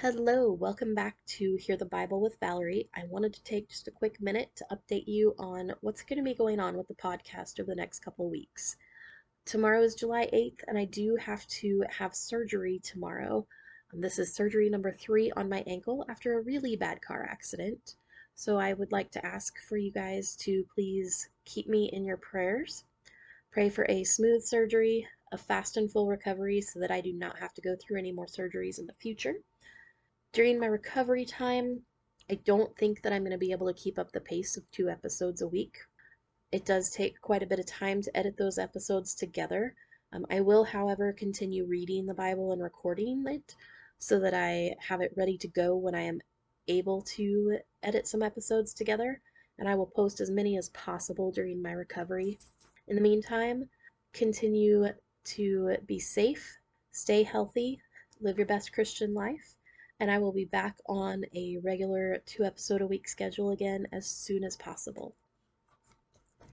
Hello, welcome back to Hear the Bible with Valerie. I wanted to take just a quick minute to update you on what's going to be going on with the podcast over the next couple of weeks. Tomorrow is July 8th, and I do have to have surgery tomorrow. Um, this is surgery number three on my ankle after a really bad car accident. So I would like to ask for you guys to please keep me in your prayers. Pray for a smooth surgery, a fast and full recovery so that I do not have to go through any more surgeries in the future. During my recovery time, I don't think that I'm going to be able to keep up the pace of two episodes a week. It does take quite a bit of time to edit those episodes together. Um, I will, however, continue reading the Bible and recording it so that I have it ready to go when I am able to edit some episodes together, and I will post as many as possible during my recovery. In the meantime, continue to be safe, stay healthy, live your best Christian life, and I will be back on a regular two episode a week schedule again as soon as possible.